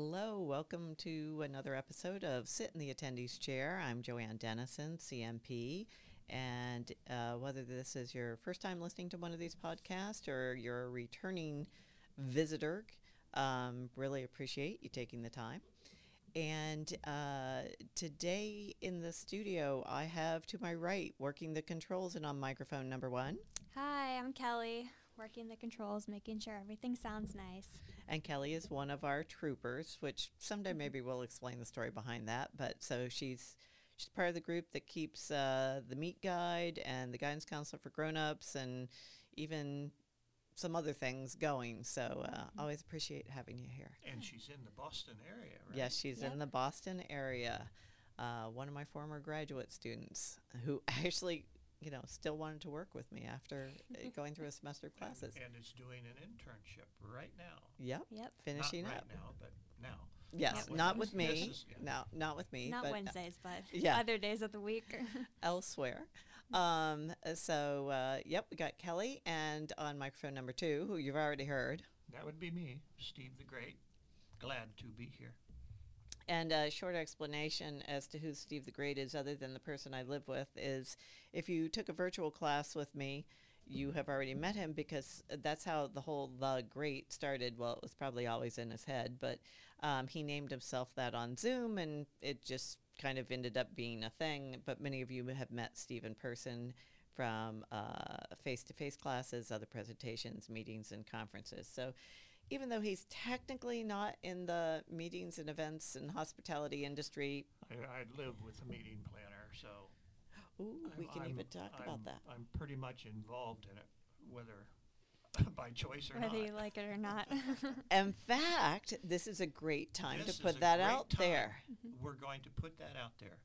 Hello, welcome to another episode of Sit in the Attendees Chair. I'm Joanne Dennison, CMP. And uh, whether this is your first time listening to one of these podcasts or you're a returning visitor, um, really appreciate you taking the time. And uh, today in the studio, I have to my right, working the controls and on microphone number one. Hi, I'm Kelly, working the controls, making sure everything sounds nice. And Kelly is one of our troopers, which someday maybe we'll explain the story behind that. But so she's she's part of the group that keeps uh, the meet guide and the guidance counselor for grown-ups and even some other things going. So uh, always appreciate having you here. And she's in the Boston area, right? Yes, she's Yep. in the Boston area. Uh, one of my former graduate students who actually, you know, still wanted to work with me after uh, going through a semester of classes. And is doing an internship right now. Yep, Yep. finishing Not right up. now, but now. Yes, Not with not us. with me. is- yeah. No, not with me. Not but uh, Wednesdays, but yeah. other days of the week. elsewhere. Um, so, uh, yep, we got Kelly, and on microphone number two, who you've already heard, That would be me, Steve the Great. Glad to be here. And a short explanation as to who Steve the Great is, other than the person I live with, is if you took a virtual class with me, you have already met him because that's how the whole The Great started. Well, it was probably always in his head, but um, he named himself that on Zoom, and it just kind of ended up being a thing. But many of you have met Steve in person from face to face classes, other presentations, meetings, and conferences. So even though he's technically not in the meetings and events and hospitality industry, I, I live with a meeting planner, so. ooh, we I'm- can even I'm- talk I'm- about that. I'm pretty much involved in it, whether by choice or Whether not. Whether you like it or not. In fact, this is a great time This to put that out time. there. We're going to put that out there.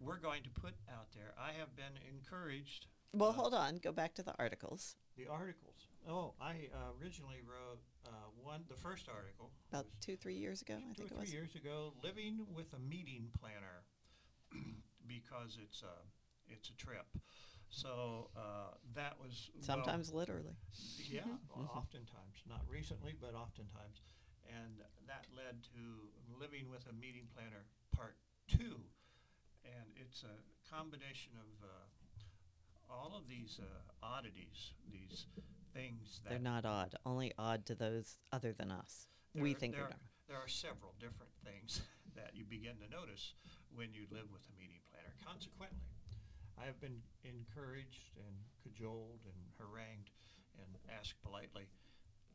We're going to put out there. I have been encouraged. Well, uh, hold on. Go back to the articles. The articles. Oh, I uh, originally wrote uh, one, the first article. About two, three years ago, I think or it was. three years ago, living with a meeting planner because it's a it's a trip. So uh, that was well, Sometimes literally. yeah, well, Mhm. oftentimes, not recently, but oftentimes, and that led to living with a meeting planner part two, and it's a combination of uh, all of these uh, oddities, these things that They're not odd. Only odd to those other than us. we there- think there, they're are- There are several different things that you begin to notice when you live with a meeting planner. Consequently, I have been encouraged and cajoled and harangued and asked politely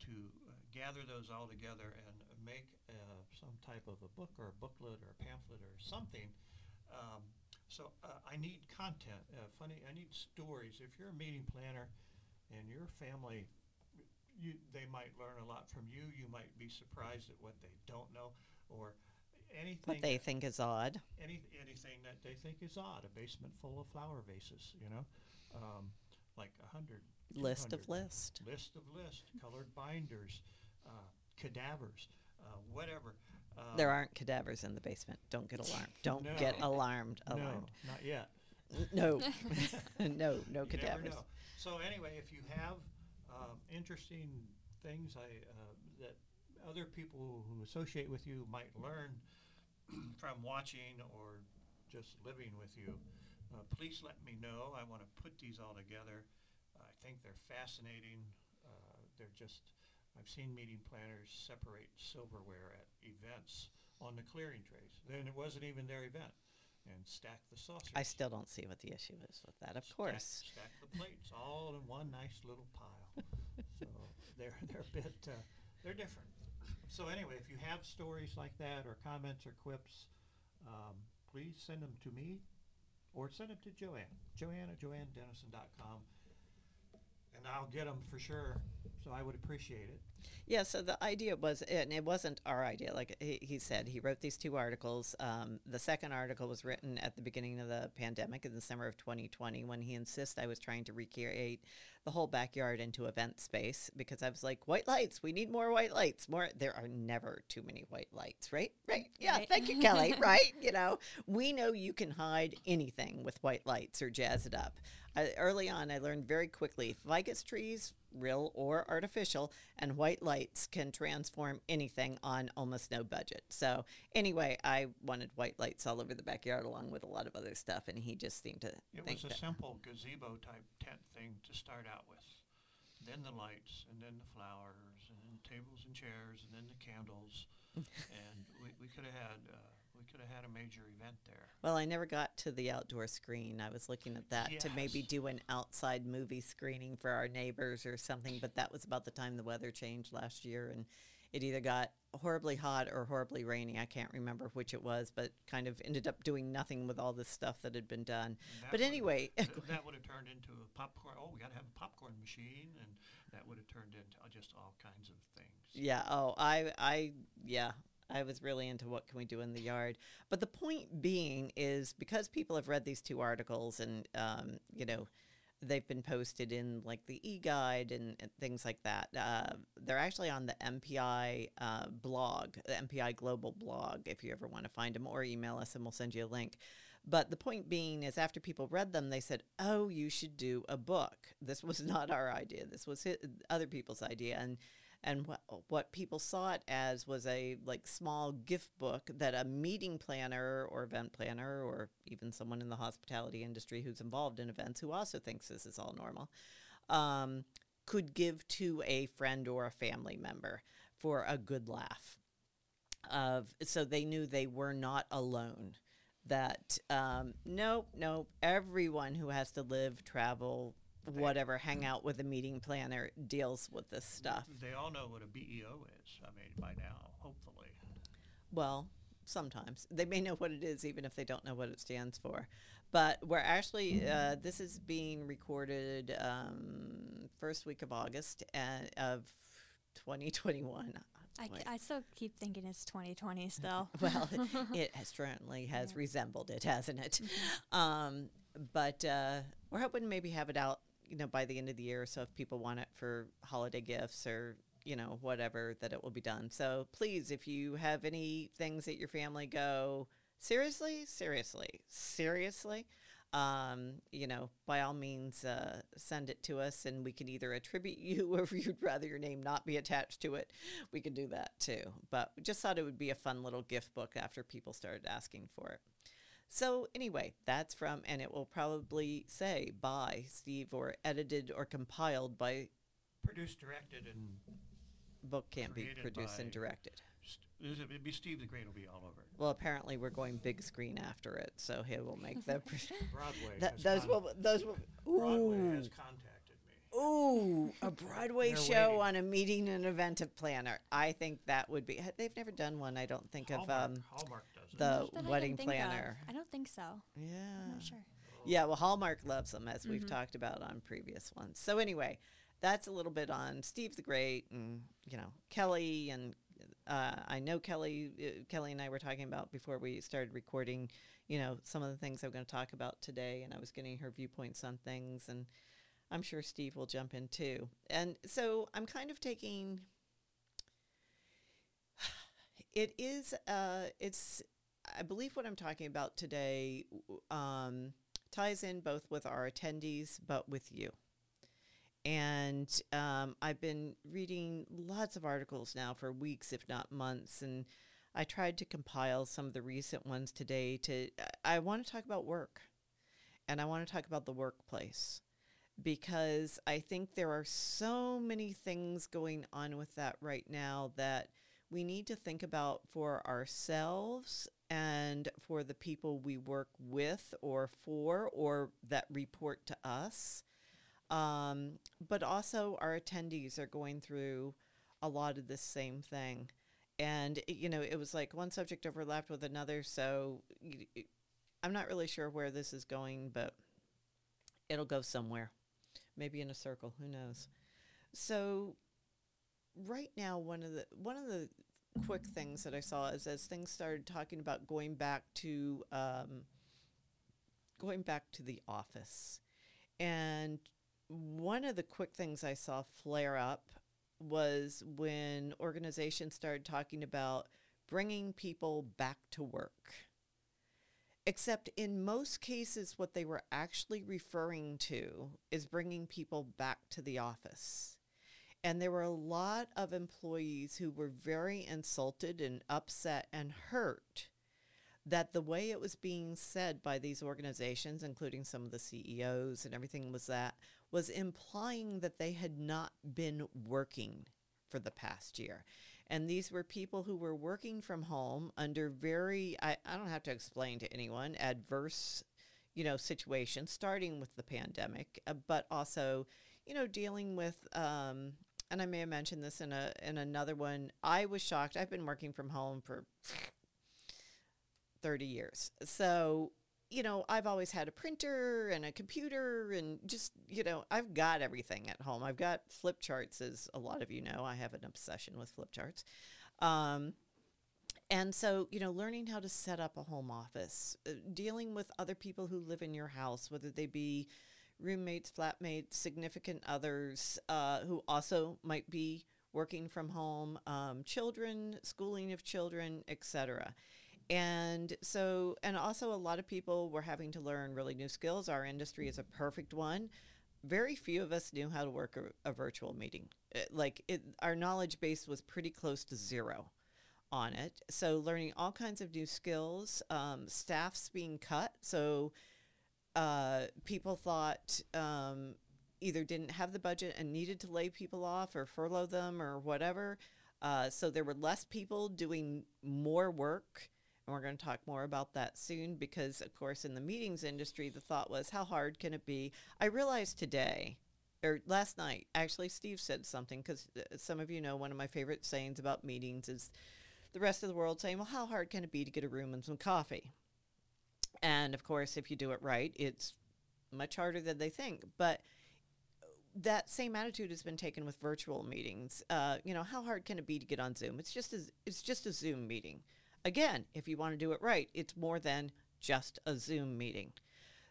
to uh, gather those all together and make uh, some type of a book or a booklet or a pamphlet or something. Um, so uh, I need content. Uh, funny, I need stories. If you're a meeting planner and your family you they might learn a lot from you. You might be surprised at what they don't know, or anything. What they that- think is odd. any anything that they think is odd. A basement full of flower vases, you know, um, like a hundred. List of 200. list. List of list. Colored binders, uh, cadavers, uh, whatever. Um, There aren't cadavers in the basement. Don't get alarmed. Don't get No. alarmed. No, not yet. N- No. no, no You never cadavers. So anyway, if you have um, interesting things I, uh, that other people who associate with you might learn from watching or just living with you, uh, please let me know. I want to put these all together. I think they're fascinating. Uh, they're just. I've seen meeting planners separate silverware at events on the clearing trays. Then it wasn't even their event, and stack the saucers. I still don't see what the issue is with that. Of Stack- course. Stack the plates all in one nice little pile. so they're they're a bit uh, they're different. So anyway, if you have stories like that or comments or quips, um, please send them to me or send them to Joanne. Joanne at joannedennison.com. And I'll get them for sure. So I would appreciate it. Yeah, so the idea was, and it wasn't our idea. Like he, he said, he wrote these two articles. Um, the second article was written at the beginning of the pandemic in the summer of 2020 when he insists I was trying to recreate the whole backyard into event space because I was like, white lights, we need more white lights. More, there are never too many white lights, right? Right. Yeah. Right. Thank you, Kelly. right. You know, we know you can hide anything with white lights or jazz it up. I, early on, I learned very quickly ficus trees real or artificial, and white lights can transform anything on almost no budget. So, anyway, I wanted white lights all over the backyard along with a lot of other stuff, and he just seemed to It think was a that. simple gazebo type tent thing to start out with. Then the lights, and then the flowers, and then tables and chairs, and then the candles. and we, we could have had uh, we could have had a major event there. Well, I never got to the outdoor screen. I was looking at that to maybe do an outside movie screening for our neighbors or something, but that was about the time the weather changed last year and it either got horribly hot or horribly rainy. I can't remember which it was, but kind of ended up doing nothing with all this stuff that had been done. But anyway, th- that would have turned into a popcorn. Oh, we got to have a popcorn machine, and that would have turned into just all kinds of things. Yeah. Oh, I, I, yeah, I was really into what can we do in the yard. But the point being is because people have read these two articles and, um, you know, they've been posted in like the e-guide and, and things like that. Uh, they're actually on the MPI uh, blog, the MPI Global blog, if you ever want to find them, or email us and we'll send you a link. But the point being is, after people read them, they said, "Oh, you should do a book." This was not our idea. This was hi other people's idea, and and what what people saw it as was a like small gift book that a meeting planner or event planner or even someone in the hospitality industry who's involved in events who also thinks this is all normal um, could give to a friend or a family member for a good laugh of so they knew they were not alone that um, nope nope everyone who has to live travel whatever hang out with a meeting planner deals with this stuff They all know what a BEO is. I mean, by now, hopefully. well sometimes they may know what it is even if they don't know what it stands for but we're actually uh, this is being recorded um, first week of august uh, of 2021 I, Boy. c- I still keep thinking it's 2020 still. well, it has certainly has resembled it, hasn't it? Um, but uh, we're hoping to maybe have it out, you know, by the end of the year. So if people want it for holiday gifts or you know whatever, that it will be done. So please, if you have any things that your family go seriously, seriously, seriously. Um, you know, by all means, uh, send it to us, and we can either attribute you, or if you'd rather your name not be attached to it, we can do that too. But just thought it would be a fun little gift book after people started asking for it. So anyway, that's from, and it will probably say by Steve or edited or compiled by Produced, directed, and book can't be Created produced and directed. st- it'd be Steve the Great will be all over it. Well, apparently we're going big screen after it, so he will make the. Broadway. that, has those con- will those will. Broadway Ooh, has contacted me. Ooh, a Broadway show waiting. on a meeting and event planner. I think that would be. They've never done one. I don't think Hallmark, of um Hallmark does the Not that I can wedding of. planner. I don't think so. Yeah. I'm not sure. Yeah, well, Hallmark loves them, as we've Mhm. talked about on previous ones. So anyway, that's a little bit on Steve the Great, and you know Kelly, and uh, I know Kelly. Uh, Kelly and I were talking about before we started recording. You know some of the things I'm going to talk about today, and I was getting her viewpoints on things, and I'm sure Steve will jump in too. And so I'm kind of taking. It is. Uh, it's. I believe what I'm talking about today um, ties in both with our attendees, but with you. And um, I've been reading lots of articles now for weeks, if not months, and I tried to compile some of the recent ones today. To I want to talk about work, and I want to talk about the workplace because I think there are so many things going on with that right now that we need to think about for ourselves and for the people we work with or for or that report to us. Um, but also, our attendees are going through a lot of this same thing. And, you know, it was like one subject overlapped with another. So I'm not really sure where this is going, but it'll go somewhere. Maybe in a circle, who knows. So right now one of the one of the quick things that I saw is as things started talking about going back to um, going back to the office, and one of the quick things I saw flare up was when organizations started talking about bringing people back to work. Except in most cases, what they were actually referring to is bringing people back to the office. And there were a lot of employees who were very insulted and upset and hurt that the way it was being said by these organizations, including some of the CEOs and everything, was that was implying that they had not been working for the past year. And these were people who were working from home under very, I, I don't have to explain to anyone, adverse, you know, situations, starting with the pandemic, uh, but also, you know, dealing with, um, and I may have mentioned this in a in another one. I was shocked. I've been working from home for 30 years. So, you know, I've always had a printer and a computer and just, you know, I've got everything at home. I've got flip charts, as a lot of you know. I have an obsession with flip charts. Um, and so, you know, learning how to set up a home office, uh, dealing with other people who live in your house, whether they be roommates, flatmates, significant others uh, who also might be working from home, um, children, schooling of children, etc. And so, and also a lot of people were having to learn really new skills. Our industry is a perfect one. Very few of us knew how to work a, a virtual meeting. It, like it, our knowledge base was pretty close to zero on it. So learning all kinds of new skills, um, staffs being cut. So uh, people thought um, either didn't have the budget and needed to lay people off or furlough them or whatever. Uh, so there were less people doing more work and we're going to talk more about that soon because, of course, in the meetings industry, the thought was, how hard can it be? I realized today, or last night, actually, Steve said something because uh, some of you know one of my favorite sayings about meetings is the rest of the world saying, well, how hard can it be to get a room and some coffee? And of course, if you do it right, it's much harder than they think. But that same attitude has been taken with virtual meetings. Uh, you know, how hard can it be to get on Zoom? It's just a, it's just a Zoom meeting. Again, if you want to do it right, it's more than just a Zoom meeting.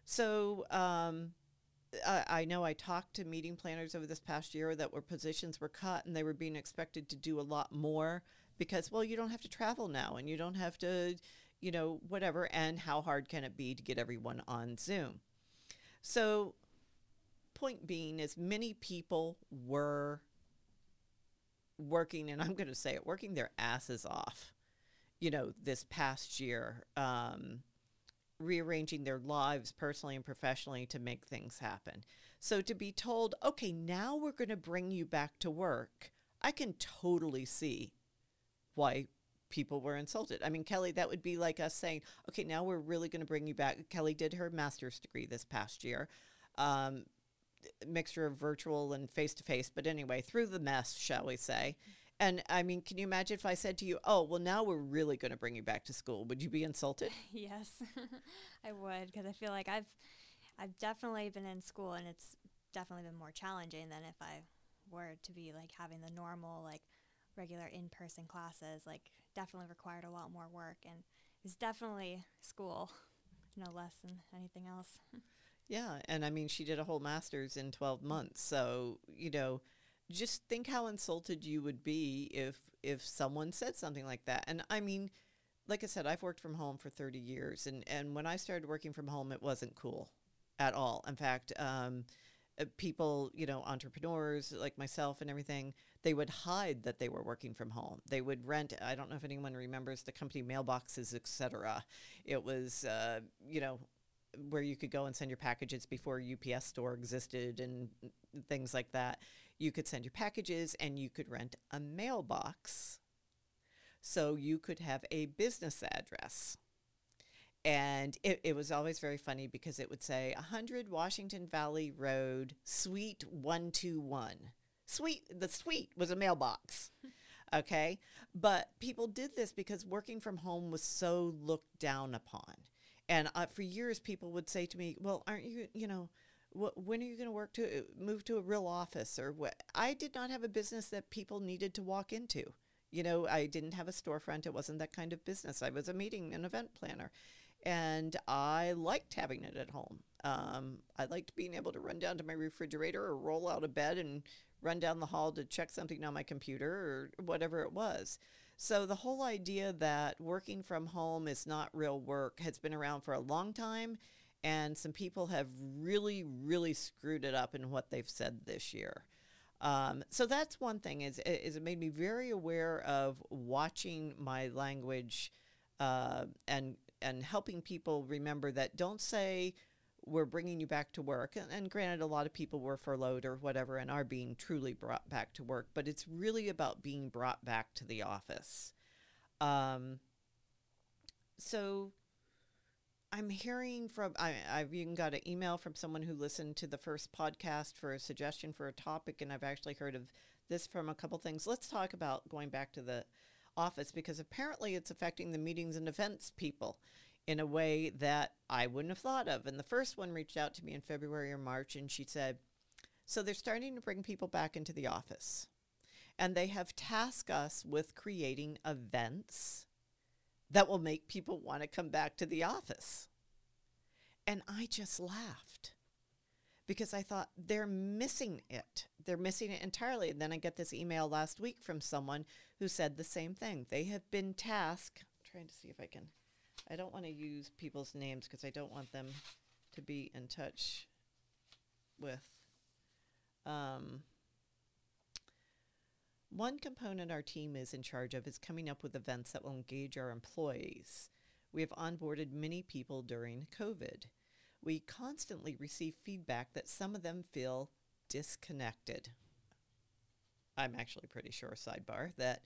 So um, I, I know I talked to meeting planners over this past year that were positions were cut and they were being expected to do a lot more because, well, you don't have to travel now and you don't have to, you know, whatever. And how hard can it be to get everyone on Zoom? So, point being is many people were working, and I'm going to say it, working their asses off you know, this past year, um, rearranging their lives personally and professionally to make things happen. So to be told, okay, now we're going to bring you back to work, I can totally see why people were insulted. I mean, Kelly, that would be like us saying, okay, now we're really going to bring you back. Kelly did her master's degree this past year. Um, mixture of virtual and face to face, but anyway, through the mess, shall we say. And I mean, can you imagine if I said to you, "Oh, well, now we're really going to bring you back to school"? Would you be insulted? yes, I would, because I feel like I've, I've definitely been in school, and it's definitely been more challenging than if I were to be like having the normal, like regular in-person classes. Like, definitely required a lot more work, and it's definitely school, no less than anything else. yeah, and I mean, she did a whole master's in twelve months, so you know just think how insulted you would be if if someone said something like that. And I mean, like I said, I've worked from home for 30 years, and and when I started working from home, it wasn't cool at all. In fact, um, uh, people, you know, entrepreneurs like myself and everything, they would hide that they were working from home. They would rent. I don't know if anyone remembers the company mailboxes, etc. It was, uh, you know, where you could go and send your packages before UPS store existed and things like that. You could send your packages and you could rent a mailbox. So you could have a business address. And it, it was always very funny because it would say 100 Washington Valley Road, Suite 121. Suite, the suite was a mailbox. okay. But people did this because working from home was so looked down upon. And uh, for years, people would say to me, well, aren't you, you know, when are you going to work to uh, move to a real office or what? I did not have a business that people needed to walk into. You know, I didn't have a storefront. It wasn't that kind of business. I was a meeting and event planner. And I liked having it at home. Um, I liked being able to run down to my refrigerator or roll out of bed and run down the hall to check something on my computer or whatever it was. So the whole idea that working from home is not real work has been around for a long time and some people have really, really screwed it up in what they've said this year. Um, so that's one thing is is it made me very aware of watching my language uh, and and helping people remember that don't say we're bringing you back to work. And, and, granted, a lot of people were furloughed or whatever and are being truly brought back to work, but it's really about being brought back to the office. Um, so I'm hearing from, I, I've even got an email from someone who listened to the first podcast for a suggestion for a topic, and I've actually heard of this from a couple things. Let's talk about going back to the office because apparently it's affecting the meetings and events people in a way that I wouldn't have thought of. And the first one reached out to me in February or March, and she said, So they're starting to bring people back into the office. And they have tasked us with creating events that will make people want to come back to the office. And I just laughed because I thought they're missing it. They're missing it entirely. And then I get this email last week from someone who said the same thing. They have been tasked. I'm trying to see if I can I don't want to use people's names because I don't want them to be in touch with. Um, one component our team is in charge of is coming up with events that will engage our employees. We have onboarded many people during COVID. We constantly receive feedback that some of them feel disconnected. I'm actually pretty sure, sidebar, that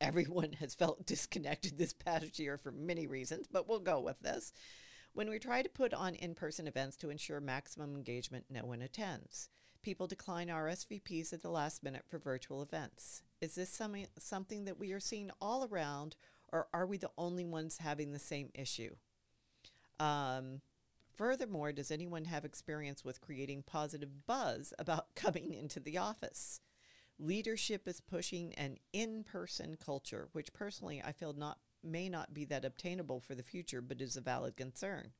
everyone has felt disconnected this past year for many reasons, but we'll go with this. When we try to put on in person events to ensure maximum engagement, no one attends. People decline RSVPs at the last minute for virtual events. Is this something, something that we are seeing all around, or are we the only ones having the same issue? Um, furthermore, does anyone have experience with creating positive buzz about coming into the office? Leadership is pushing an in-person culture, which personally I feel not may not be that obtainable for the future, but is a valid concern.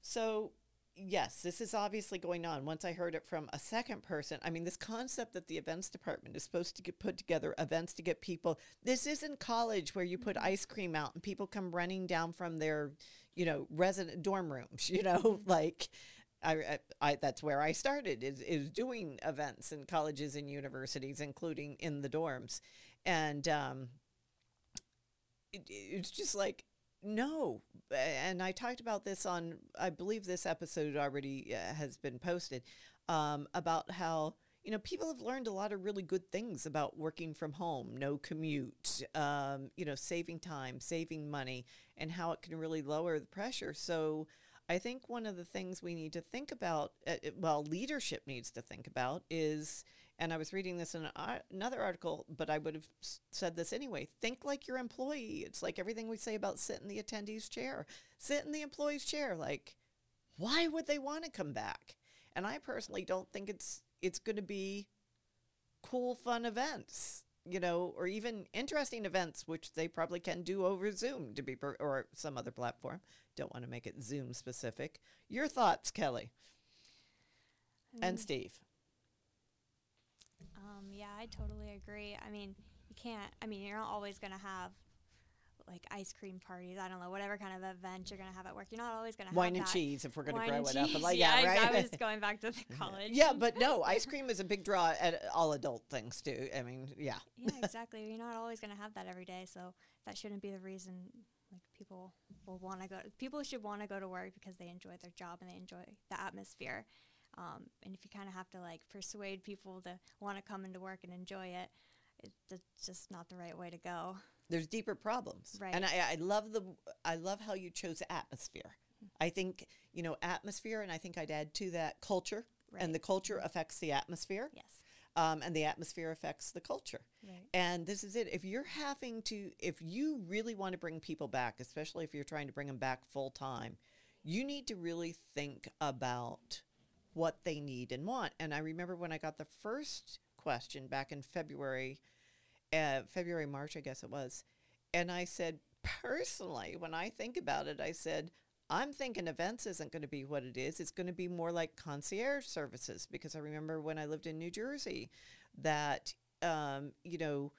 So, yes, this is obviously going on. Once I heard it from a second person, I mean, this concept that the events department is supposed to get put together events to get people. This isn't college where you put mm-hmm. ice cream out and people come running down from their, you know, resident dorm rooms. You know, like I, I, that's where I started is, is doing events in colleges and universities, including in the dorms. And um, it, it's just like, no. And I talked about this on, I believe this episode already uh, has been posted um, about how, you know, people have learned a lot of really good things about working from home, no commute, um, you know, saving time, saving money, and how it can really lower the pressure. So, I think one of the things we need to think about, uh, well, leadership needs to think about is, and I was reading this in another article, but I would have said this anyway think like your employee. It's like everything we say about sit in the attendee's chair. Sit in the employee's chair. Like, why would they want to come back? And I personally don't think it's it's going to be cool, fun events you know, or even interesting events, which they probably can do over Zoom to be, per- or some other platform. Don't want to make it Zoom specific. Your thoughts, Kelly and mm. Steve. Um, yeah, I totally agree. I mean, you can't. I mean, you're not always going to have like ice cream parties. I don't know, whatever kind of event you're gonna have at work. You're not always gonna have wine and cheese if we're gonna grow it up. like, yeah, yeah right. I was going back to the college. yeah, but no, ice cream is a big draw at all adult things too. I mean, yeah. Yeah, exactly. You're not always gonna have that every day, so that shouldn't be the reason. Like people will want to go. People should want to go to work because they enjoy their job and they enjoy the atmosphere. Um, and if you kind of have to like persuade people to want to come into work and enjoy it, it's just not the right way to go there's deeper problems. Right. And I, I love the I love how you chose atmosphere. Mm-hmm. I think you know atmosphere, and I think I'd add to that culture, right. and the culture affects the atmosphere. Yes. Um, and the atmosphere affects the culture. Right. And this is it. If you're having to, if you really want to bring people back, especially if you're trying to bring them back full time, you need to really think about what they need and want. And I remember when I got the first question back in February uh, February, March, I guess it was. And I said, personally, when I think about it, I said, I'm thinking events isn't going to be what it is. It's going to be more like concierge services because I remember when I lived in New Jersey that, um, you know,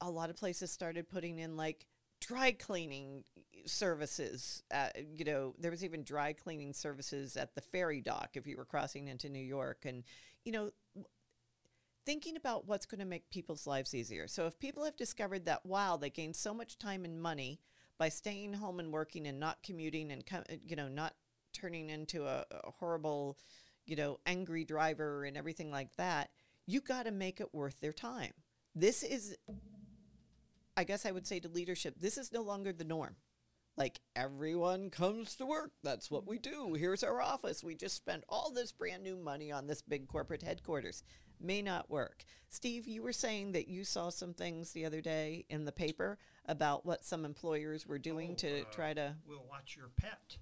a lot of places started putting in like dry cleaning services. Uh, you know, there was even dry cleaning services at the ferry dock if you were crossing into New York. And, you know, thinking about what's going to make people's lives easier. So if people have discovered that wow, they gain so much time and money by staying home and working and not commuting and you know not turning into a, a horrible, you know, angry driver and everything like that, you got to make it worth their time. This is I guess I would say to leadership, this is no longer the norm. Like everyone comes to work. That's what we do. Here's our office. We just spent all this brand new money on this big corporate headquarters. May not work. Steve, you were saying that you saw some things the other day in the paper about what some employers were doing Oh, to uh, try to. We'll watch your pet.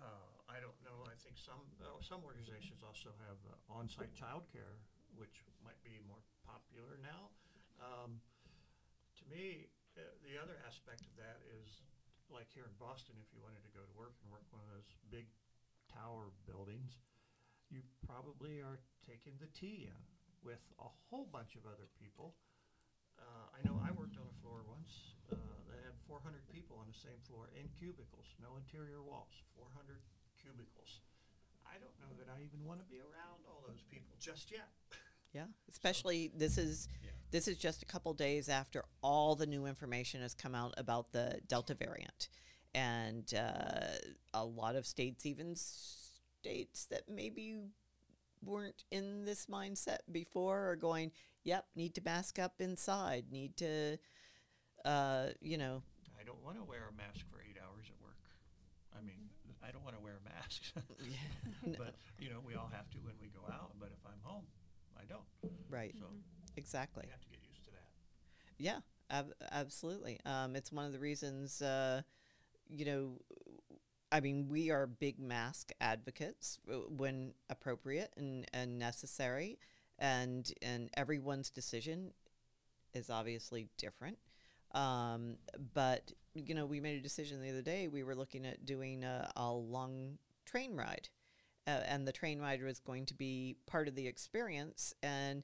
Uh, I don't know, I think some, uh, some organizations also have uh, on-site childcare, which might be more popular now. Um, to me, uh, the other aspect of that is, like here in Boston, if you wanted to go to work and work one of those big tower buildings, you probably are taking the T in with a whole bunch of other people. Uh, I know I worked on a floor once uh, that had 400 people on the same floor in cubicles, no interior walls, 400 cubicles. I don't know that I even want to be around all those people just yet. Yeah, especially this is Yeah. This is just a couple days after all the new information has come out about the Delta variant, and uh, a lot of states, even states that maybe weren't in this mindset before, are going, "Yep, need to mask up inside. Need to, uh, you know, I don't want to wear a mask for eight hours at work. I mean, I don't want to wear a mask. No. but, you know, we all have to when we go out. But if I'm home, I don't. right, So exactly." you have to get used to that. Yeah, ab- absolutely. Um, it's one of the reasons, uh, you know, I mean, we are big mask advocates uh, when appropriate and, and necessary, and and everyone's decision is obviously different. Um, but you know, we made a decision the other day. We were looking at doing a, a long train ride, uh, and the train ride was going to be part of the experience. And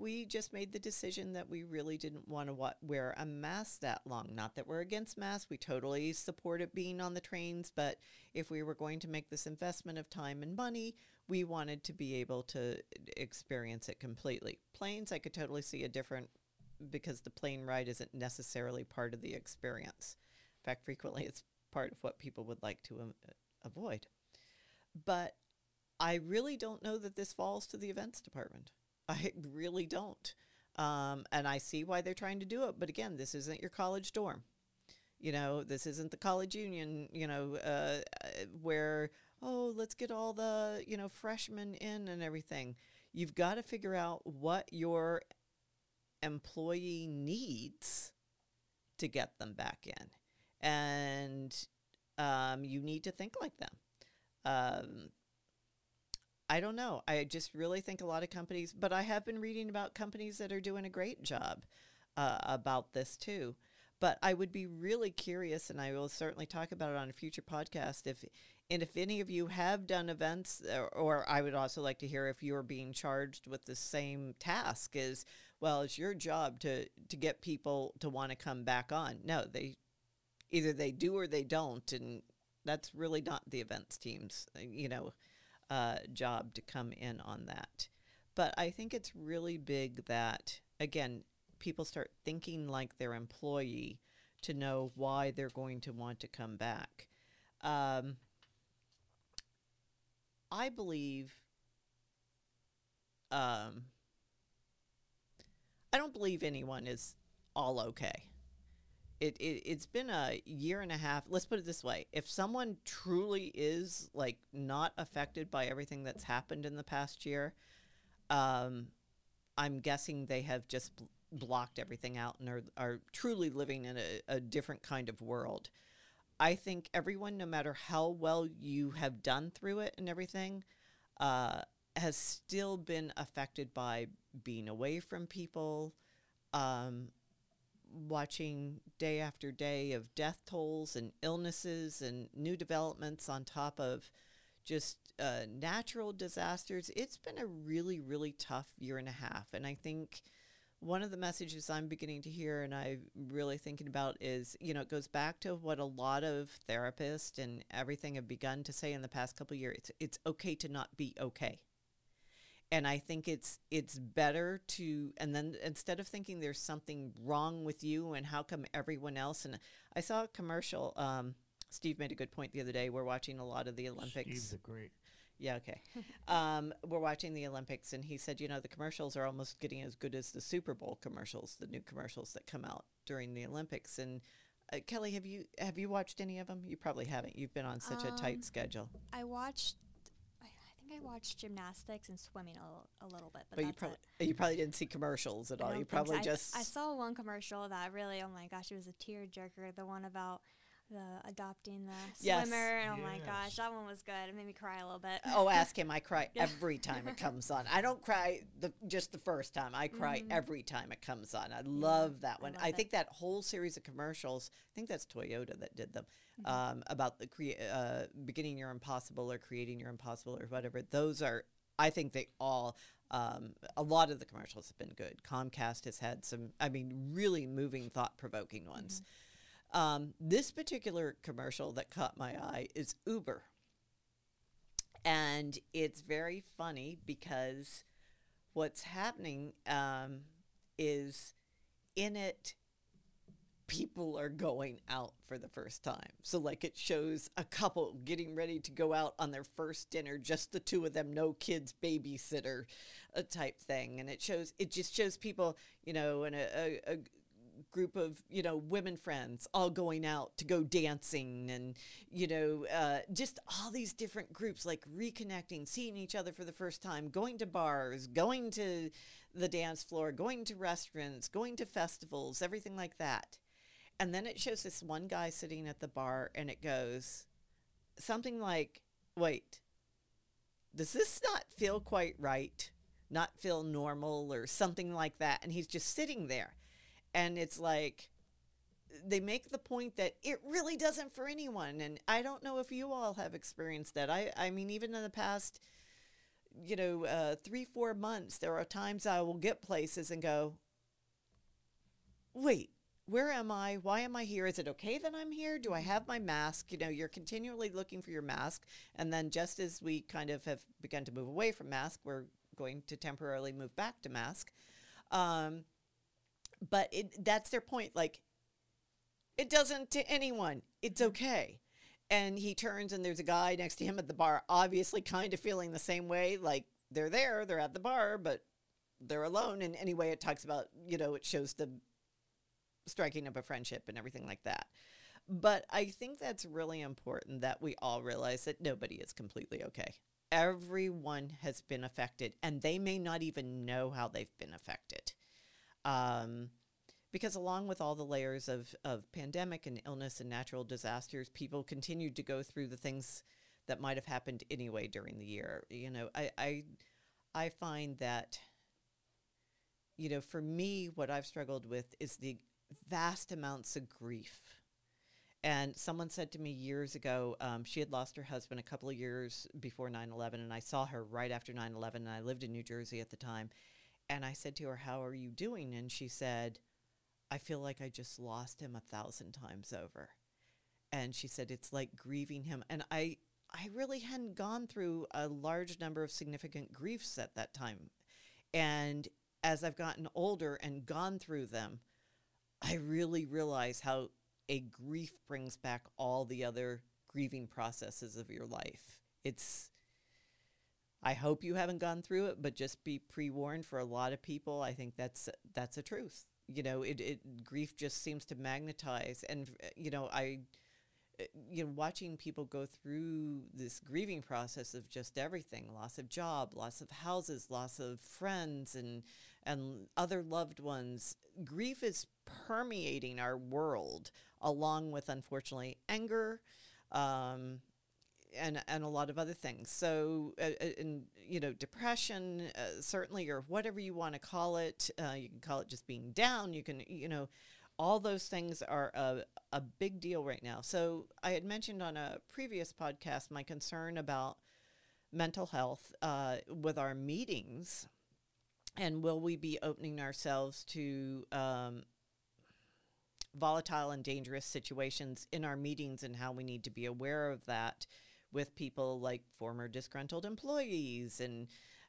we just made the decision that we really didn't want to wa- wear a mask that long. Not that we're against masks; we totally support it being on the trains. But if we were going to make this investment of time and money, we wanted to be able to experience it completely. Planes, I could totally see a different because the plane ride isn't necessarily part of the experience. In fact, frequently it's part of what people would like to um, avoid. But I really don't know that this falls to the events department. I really don't. Um, and I see why they're trying to do it. But again, this isn't your college dorm. You know, this isn't the college union, you know, uh, uh, where, oh, let's get all the, you know, freshmen in and everything. You've got to figure out what your employee needs to get them back in. And um, you need to think like them. Um, I don't know. I just really think a lot of companies, but I have been reading about companies that are doing a great job uh, about this too. But I would be really curious, and I will certainly talk about it on a future podcast. If and if any of you have done events, or, or I would also like to hear if you are being charged with the same task. Is well, it's your job to to get people to want to come back on. No, they either they do or they don't, and that's really not the events team's, uh, you know, uh, job to come in on that. But I think it's really big that again, people start thinking like their employee to know why they're going to want to come back. Um, I believe. Um, I don't believe anyone is all okay. It, it it's been a year and a half. Let's put it this way: if someone truly is like not affected by everything that's happened in the past year, um, I'm guessing they have just bl- blocked everything out and are are truly living in a, a different kind of world. I think everyone, no matter how well you have done through it and everything, uh, has still been affected by being away from people, um, watching day after day of death tolls and illnesses and new developments on top of just uh, natural disasters. It's been a really, really tough year and a half. And I think one of the messages I'm beginning to hear and I'm really thinking about is, you know, it goes back to what a lot of therapists and everything have begun to say in the past couple years. It's, it's okay to not be okay. And I think it's it's better to and then instead of thinking there's something wrong with you and how come everyone else and I saw a commercial. Um, Steve made a good point the other day. We're watching a lot of the Olympics. Steve's a great. Yeah, okay. um, we're watching the Olympics, and he said, you know, the commercials are almost getting as good as the Super Bowl commercials, the new commercials that come out during the Olympics. And uh, Kelly, have you have you watched any of them? You probably haven't. You've been on such a Um, tight schedule. I watched. Think I watched gymnastics and swimming a, little- a little bit, but, But you probably it. you probably didn't see commercials at I all. You think so. probably I- just I saw one commercial that really, oh my gosh, it was a tearjerker. The one about the adopting the Yes. swimmer. And oh my gosh, that one was good. It made me cry a little bit. oh, ask him. I cry every time it comes on. I don't cry the just the first time. I cry Mhm. every time it comes on. I love that one. love I, it. think that whole series of commercials. I think that's Toyota that did them. Mhm. Um, about the crea- uh, beginning your impossible or creating your impossible or whatever. Those are. I think they all. Um, a lot of the commercials have been good. Comcast has had some. I mean, really moving, thought provoking ones. Um, this particular commercial that caught my eye is Uber. And it's very funny because what's happening um, is in it, people are going out for the first time. So, like, it shows a couple getting ready to go out on their first dinner, just the two of them, no kids, babysitter uh, type thing. And it shows, it just shows people, you know, in a, a, a group of you know women friends all going out to go dancing and you know uh, just all these different groups like reconnecting seeing each other for the first time going to bars going to the dance floor going to restaurants going to festivals everything like that. And then it shows this one guy sitting at the bar and it goes something like wait does this not feel quite right? Not feel normal or something like that? And he's just sitting there and it's like they make the point that it really doesn't for anyone and i don't know if you all have experienced that. I i mean even in the past you know uh, three four months there are times i will get places and go wait where am i? Why am i here? Is it okay that i'm here? Do i have my mask? You know you're continually looking for your mask and then just as we kind of have begun to move away from mask we're going to temporarily move back to mask. Um, but it that's their point like it doesn't to anyone. It's mm-hmm. okay. And he turns and there's a guy next to him at the bar obviously kind of feeling the same way like they're there they're at the bar but they're alone. And anyway it talks about you know it shows the striking up a friendship and everything like that. But i think that's really important that we all realize that nobody is completely okay. Everyone has been affected and they may not even know how they've been affected um, because along with all the layers of, of pandemic and illness and natural disasters, people continued to go through the things that might have happened anyway during the year. You know, I, I, I find that, you know, for me, what I've struggled with is the vast amounts of grief. And someone said to me years ago, um, she had lost her husband a couple of years before 9 11, and I saw her right after 9 11, and I lived in New Jersey at the time. And I said to her, How are you doing? And she said, I feel like I just lost him a thousand times over. And she said, It's like grieving him. And I, I really hadn't gone through a large number of significant griefs at that time. And as I've gotten older and gone through them, I really realize how a grief brings back all the other grieving processes of your life. It's I hope you haven't gone through it, but just be pre-warned for a lot of people. I think that's that's a truth. You know, it, it grief just seems to magnetize, and you know, I, uh, you know, watching people go through this grieving process of just everything: loss of job, loss of houses, loss of friends, and and other loved ones. Grief is permeating our world, along with unfortunately anger. Um, and and a lot of other things. So, uh, uh, and you know, depression, uh, certainly, or whatever you want to call it. Uh, you can call it just being down. You can, you know, all those things are a a big deal right now. So, I had mentioned on a previous podcast my concern about mental health uh, with our meetings, and will we be opening ourselves to um, volatile and dangerous situations in our meetings and how we need to be aware of that with people like former disgruntled employees and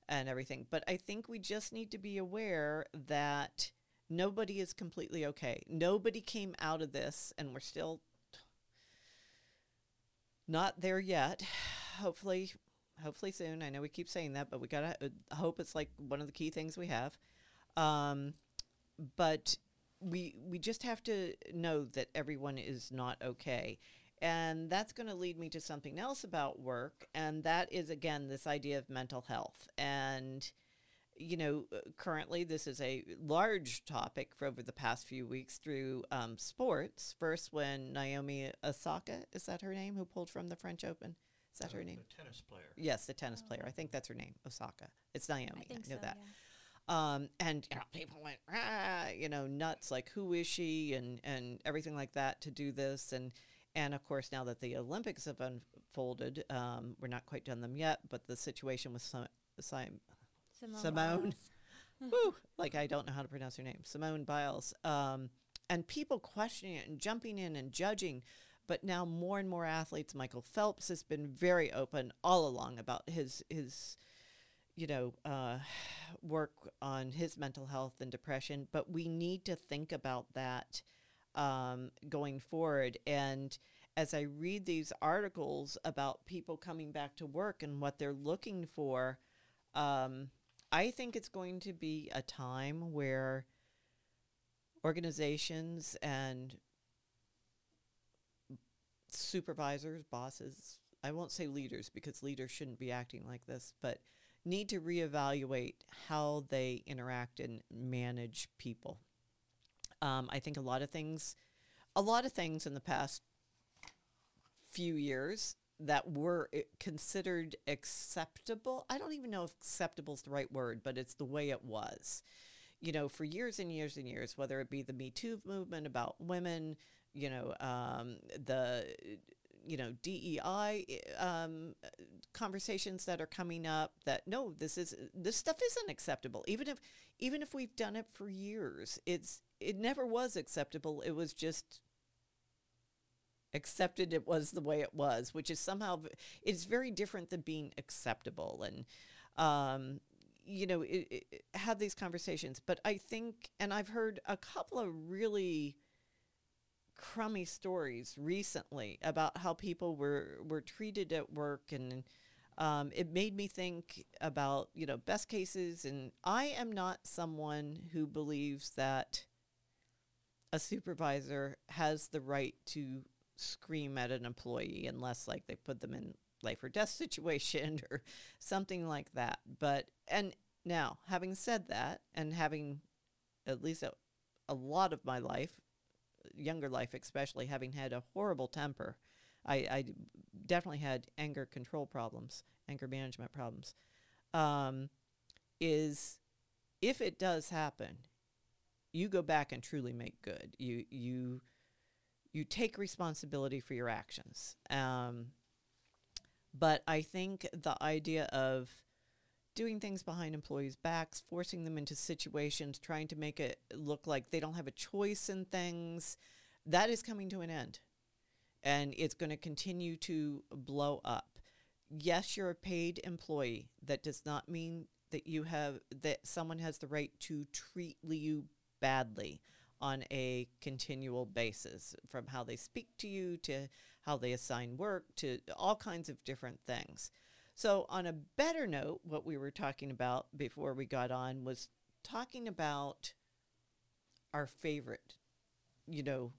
and everything. But I think we just need to be aware that nobody is completely okay. Nobody came out of this, and we're still not there yet. Hopefully, hopefully soon. I know we keep saying that, but we gotta uh, hope it's like one of the key things we have. Um, but we we just have to know that everyone is not okay. And that's going to lead me to something else about work, and that is again this idea of mental health. And you know, uh, currently this is a large topic for over the past few weeks through um, sports. First, when Naomi Osaka is that her name, who pulled from the French Open? Is that Uh, her name? The tennis player. Yes, the tennis player. I think that's her name, Osaka. It's Naomi. I think know so. that. Yeah. Um, and you know, people went, ah, you know, nuts. Like, who is she, and and everything like that to do this, and and of course, now that the Olympics have unfolded, um, we're not quite done them yet, but the situation with Sim- Sim- Simone. Simone. Whew, like I don't know how to pronounce her name, Simone Biles, um, and people questioning it and jumping in and judging. But now more and more athletes. Michael Phelps has been very open all along about his his, you know, uh, work on his mental health and depression. But we need to think about that um, going forward. And as I read these articles about people coming back to work and what they're looking for, um, I think it's going to be a time where organizations and supervisors, bosses, I won't say leaders because leaders shouldn't be acting like this, but need to reevaluate how they interact and manage people. Um, I think a lot of things, a lot of things in the past few years that were considered acceptable. I don't even know if acceptable is the right word, but it's the way it was. You know, for years and years and years, whether it be the Me Too movement about women, you know, um, the you know DEI um, conversations that are coming up. That no, this is this stuff isn't acceptable. Even if even if we've done it for years, it's it never was acceptable. It was just accepted it was the way it was which is somehow it's very different than being acceptable and um you know it, it, have these conversations but i think and i've heard a couple of really crummy stories recently about how people were were treated at work and um, it made me think about you know best cases and i am not someone who believes that a supervisor has the right to scream at an employee unless like they put them in life or death situation or something like that. But and now having said that and having at least a, a lot of my life younger life especially having had a horrible temper. I definitely had anger control problems anger management problems. Um, is if it does happen you go back and truly make good. You you you take responsibility for your actions. Um, but I think the idea of doing things behind employees' backs, forcing them into situations, trying to make it look like they don't have a choice in things, that is coming to an end. And it's going to continue to blow up. Yes, you're a paid employee. That does not mean that you have that someone has the right to treat you badly on a continual basis from how they speak to you to how they assign work to all kinds of different things. So, on a better note, what we were talking about before we got on was talking about our favorite, you know,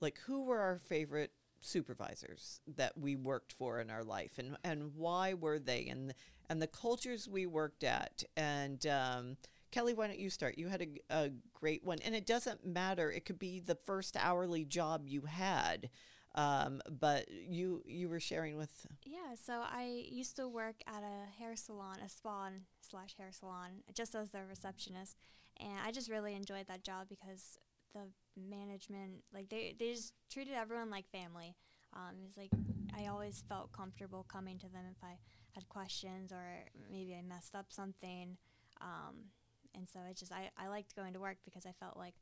like who were our favorite supervisors that we worked for in our life and, and why were they and, and the cultures we worked at. And, um, Kelly, why don't you start? You had a, a great one, and it doesn't matter. It could be the first hourly job you had, um, but you you were sharing with. Yeah, so I used to work at a hair salon, a spa slash hair salon, just as the receptionist, and I just really enjoyed that job because the management, like they they just treated everyone like family. Um, it was like I always felt comfortable coming to them if I had questions or maybe I messed up something. Um, and so it just I, I liked going to work because I felt like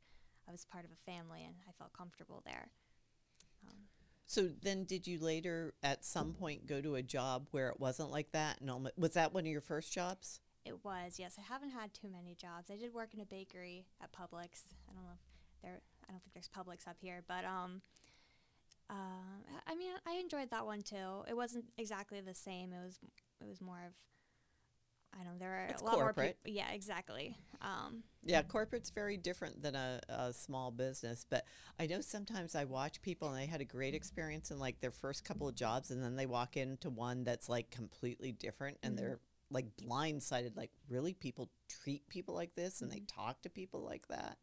I was part of a family and I felt comfortable there. So then, did you later, at some point, go to a job where it wasn't like that? And almo- was that one of your first jobs? It was, yes. I haven't had too many jobs. I did work in a bakery at Publix. I don't know if there. I don't think there's Publix up here, but um, uh, I mean, I enjoyed that one too. It wasn't exactly the same. It was, it was more of, I don't know. There are It's a lot more corporate. people. Yeah, exactly. Um, Yeah, corporate's very different than a, a small business. But I know sometimes I watch people and they had a great experience in like their first couple of jobs, and then they walk into one that's like completely different, and Mhm. they're like blindsided. Like, really, people treat people like this, and they talk to people like that.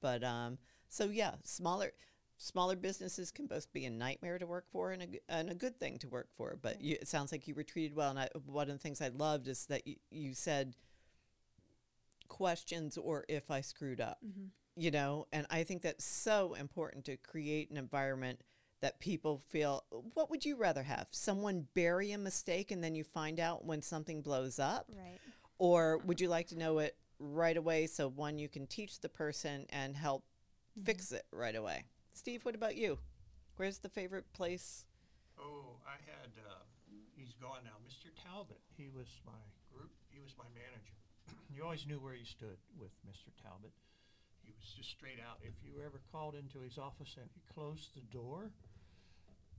But um, so yeah, smaller smaller businesses can both be a nightmare to work for and a, and a good thing to work for. But you, it sounds like you were treated well. And I, one of the things I loved is that you, you said questions or if I screwed up, mhm. you know. And I think that's so important to create an environment that people feel. What would you rather have? Someone bury a mistake and then you find out when something blows up, Right. or would you like to know it right away so one you can teach the person and help fix it right away? Steve, what about you? Where's the favorite place? Oh, I had, uh, he's gone now, Mr. Talbot. He was my group, he was my manager. you always knew where you stood with Mr. Talbot. He was just straight out. If you ever called into his office and he closed the door,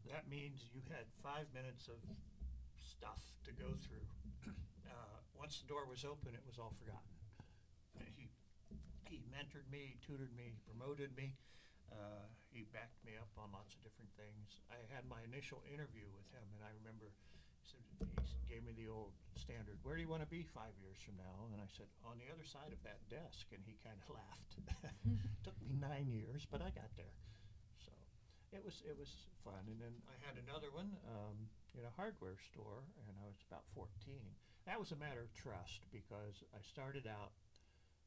that means you had five minutes of stuff to go through. uh, once the door was open, it was all forgotten. He, he mentored me, tutored me, promoted me. Uh, he backed me up on lots of different things. I had my initial interview with him, and I remember he, said, he gave me the old standard, "Where do you want to be five years from now?" And I said, "On the other side of that desk." And he kind of laughed. Took me nine years, but I got there. So it was it was fun. And then I had another one um, in a hardware store, and I was about 14. That was a matter of trust because I started out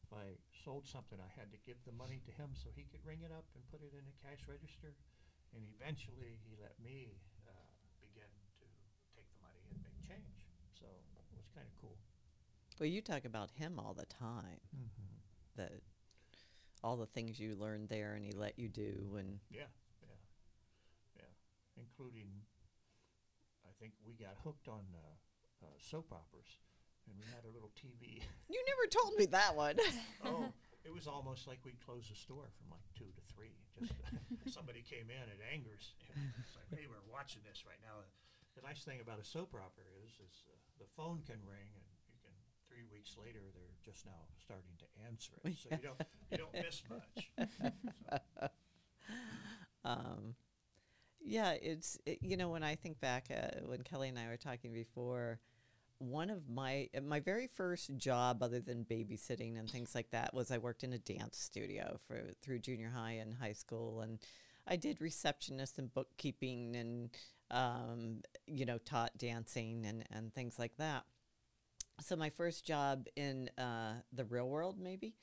if I sold something, I had to give the money to him so he could ring it up and put it in a cash register. And eventually, he let me uh, begin to take the money and make change. So it was kind of cool. Well, you talk about him all the time. Mm-hmm. That all the things you learned there, and he let you do, and Yeah, yeah, yeah. Including, I think we got hooked on uh, uh, soap operas, and we had a little TV. you never told me that one. oh, it was almost like we'd close the store from like two to three. Just somebody came in at Angers. It's like, hey, we're watching this right now. The nice thing about a soap opera is, is uh, the phone can ring, and you can three weeks later they're just now starting to answer it, so you don't you don't miss much. So, um, yeah, it's it, you know when I think back uh, when Kelly and I were talking before, one of my my very first job other than babysitting and things like that was I worked in a dance studio for through junior high and high school and I did receptionist and bookkeeping and um, you know taught dancing and and things like that. So my first job in uh, the real world maybe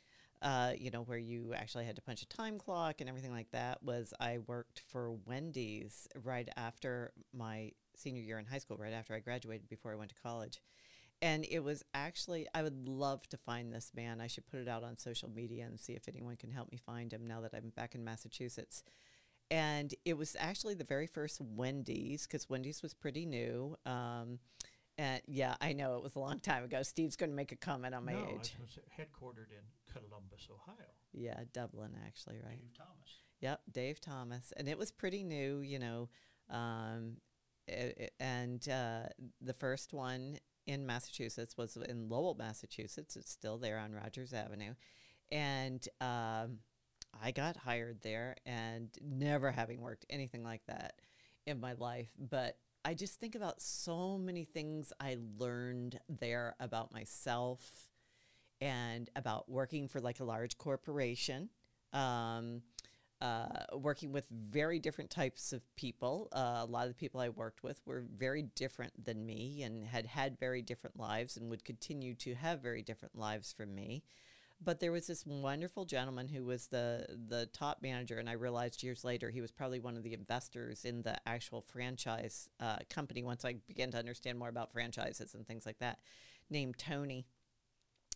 uh, you know, where you actually had to punch a time clock and everything like that, was I worked for Wendy's right after my senior year in high school, right after I graduated, before I went to college. And it was actually, I would love to find this man. I should put it out on social media and see if anyone can help me find him now that I'm back in Massachusetts. And it was actually the very first Wendy's, because Wendy's was pretty new. Um, and yeah, I know it was a long time ago. Steve's going to make a comment on my no, age. it was headquartered in Columbus, Ohio. Yeah, Dublin, actually, right? Dave Thomas. Yep, Dave Thomas, and it was pretty new, you know. Um, i- i- and uh, the first one in Massachusetts was in Lowell, Massachusetts. It's still there on Rogers Avenue, and um, I got hired there, and never having worked anything like that in my life, but I just think about so many things I learned there about myself and about working for like a large corporation. Um, uh, working with very different types of people. Uh, a lot of the people I worked with were very different than me and had had very different lives and would continue to have very different lives from me. But there was this wonderful gentleman who was the the top manager, and I realized years later he was probably one of the investors in the actual franchise uh, company. Once I began to understand more about franchises and things like that, named Tony,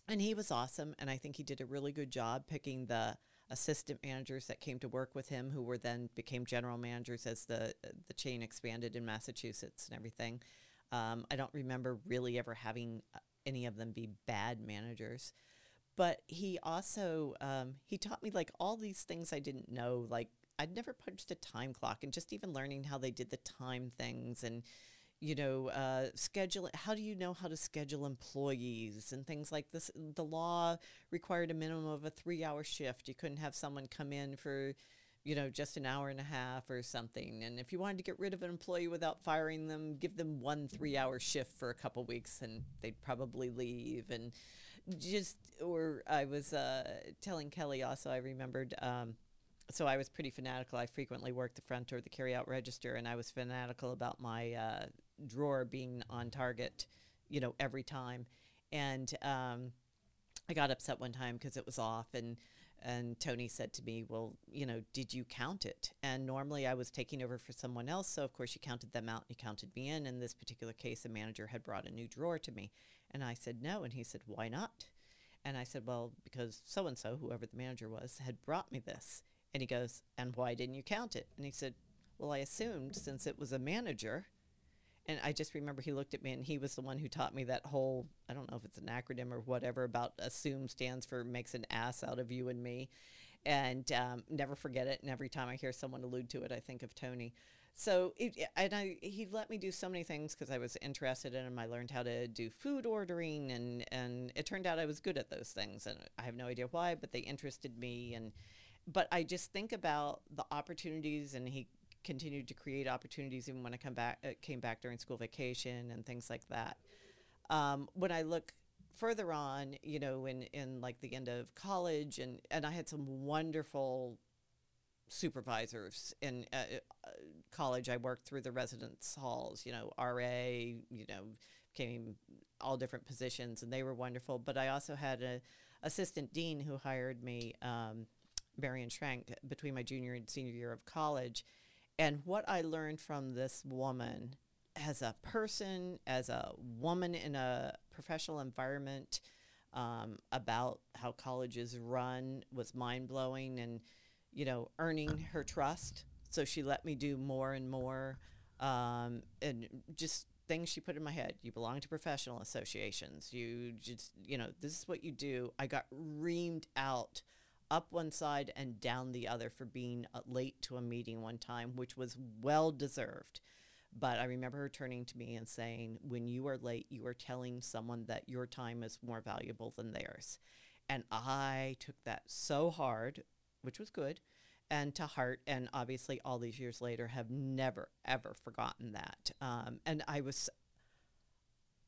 and he was awesome, and I think he did a really good job picking the assistant managers that came to work with him, who were then became general managers as the the chain expanded in Massachusetts and everything. Um, I don't remember really ever having uh, any of them be bad managers, but he also um, he taught me like all these things I didn't know. Like I'd never punched a time clock, and just even learning how they did the time things and you know, uh, schedule. How do you know how to schedule employees and things like this? The law required a minimum of a three-hour shift. You couldn't have someone come in for, you know, just an hour and a half or something. And if you wanted to get rid of an employee without firing them, give them one three-hour shift for a couple weeks, and they'd probably leave. And just, or I was uh, telling Kelly also. I remembered. Um, so I was pretty fanatical. I frequently worked the front or the carry-out register, and I was fanatical about my uh, drawer being on target, you know, every time. And um, I got upset one time because it was off, and and Tony said to me, "Well, you know, did you count it?" And normally I was taking over for someone else, so of course you counted them out and you counted me in. In this particular case, a manager had brought a new drawer to me, and I said no, and he said, "Why not?" And I said, "Well, because so and so, whoever the manager was, had brought me this." And he goes, "And why didn't you count it?" And he said, "Well, I assumed since it was a manager." And I just remember he looked at me and he was the one who taught me that whole I don't know if it's an acronym or whatever about assume stands for makes an ass out of you and me, and um, never forget it. And every time I hear someone allude to it, I think of Tony. So it, and I, he let me do so many things because I was interested in him. I learned how to do food ordering, and and it turned out I was good at those things. And I have no idea why, but they interested me. And but I just think about the opportunities, and he continued to create opportunities even when I come back uh, came back during school vacation and things like that. Um, when I look further on, you know, in in like the end of college, and and I had some wonderful supervisors in uh, uh, college. I worked through the residence halls, you know, RA, you know, came all different positions, and they were wonderful. But I also had a assistant dean who hired me, um, Marion Schrank, between my junior and senior year of college and what I learned from this woman as a person, as a woman in a professional environment, um, about how colleges run was mind blowing and, you know, earning her trust. So she let me do more and more. Um, and just things she put in my head. You belong to professional associations. You just, you know, this is what you do. I got reamed out up one side and down the other for being uh, late to a meeting one time, which was well deserved. But I remember her turning to me and saying, When you are late, you are telling someone that your time is more valuable than theirs. And I took that so hard, which was good, and to heart. And obviously, all these years later, have never, ever forgotten that. Um, and I was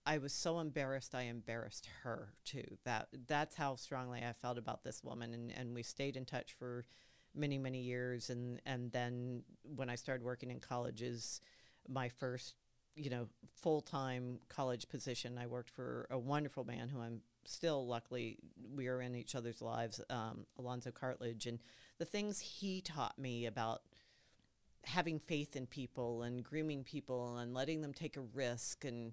I was so embarrassed I embarrassed her too. That that's how strongly I felt about this woman and, and we stayed in touch for many, many years and, and then when I started working in colleges, my first, you know, full time college position, I worked for a wonderful man who I'm still luckily we are in each other's lives, um, Alonzo Cartledge and the things he taught me about having faith in people and grooming people and letting them take a risk and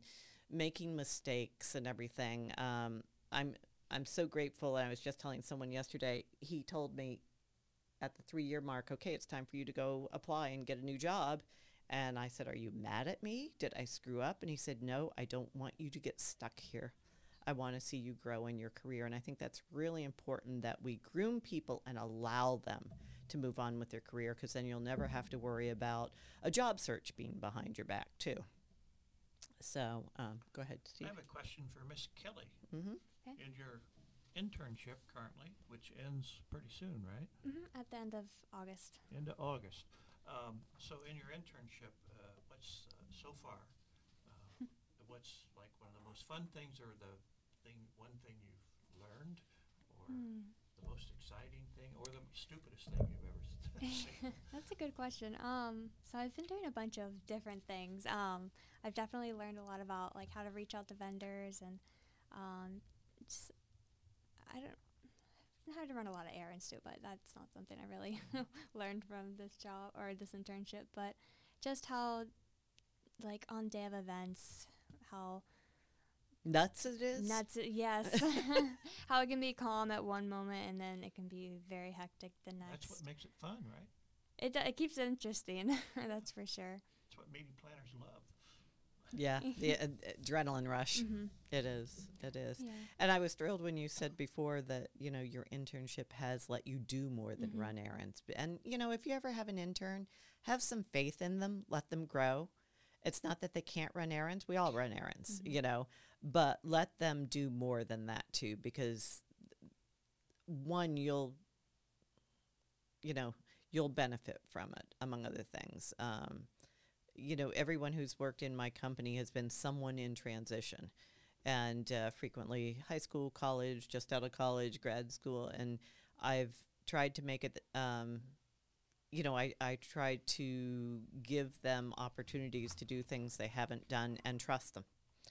making mistakes and everything. Um, I'm I'm so grateful. I was just telling someone yesterday. He told me at the three year mark, okay, it's time for you to go apply and get a new job. And I said, Are you mad at me? Did I screw up? And he said, No, I don't want you to get stuck here. I want to see you grow in your career. And I think that's really important that we groom people and allow them to move on with their career because then you'll never have to worry about a job search being behind your back, too. So um, go ahead, Steve. I have a question for Miss Kelly. Mm-hmm. Okay. In your internship currently, which ends pretty soon, right? Mm-hmm. At the end of August. Into August. Um, so in your internship, uh, what's uh, so far? Uh, what's like one of the most fun things, or the thing, one thing you've learned, or Hmm. the most exciting thing, or the stupidest thing you've ever seen? That's a good question. Um, so I've been doing a bunch of different things. Um, I've definitely learned a lot about like how to reach out to vendors and um, just I don't I had to run a lot of errands too, but that's not something I really learned from this job or this internship. But just how like on day of events, how Nuts it is. Nuts, yes. How it can be calm at one moment and then it can be very hectic the next. That's what makes it fun, right? It, it keeps it interesting, that's for sure. That's what meeting planners love. Yeah, the uh, adrenaline rush. hmm It is. It is. Yeah. And I was thrilled when you said before that, you know, your internship has let you do more than Mhm. run errands. And, you know, if you ever have an intern, have some faith in them, let them grow. It's not that they can't run errands. We all run errands, Mhm. you know, but let them do more than that too, because one, you'll, you know, you'll benefit from it, among other things. Um, you know, everyone who's worked in my company has been someone in transition and uh, frequently high school, college, just out of college, grad school. And I've tried to make it, um, you know, I, I tried to give them opportunities to do things they haven't done and trust them.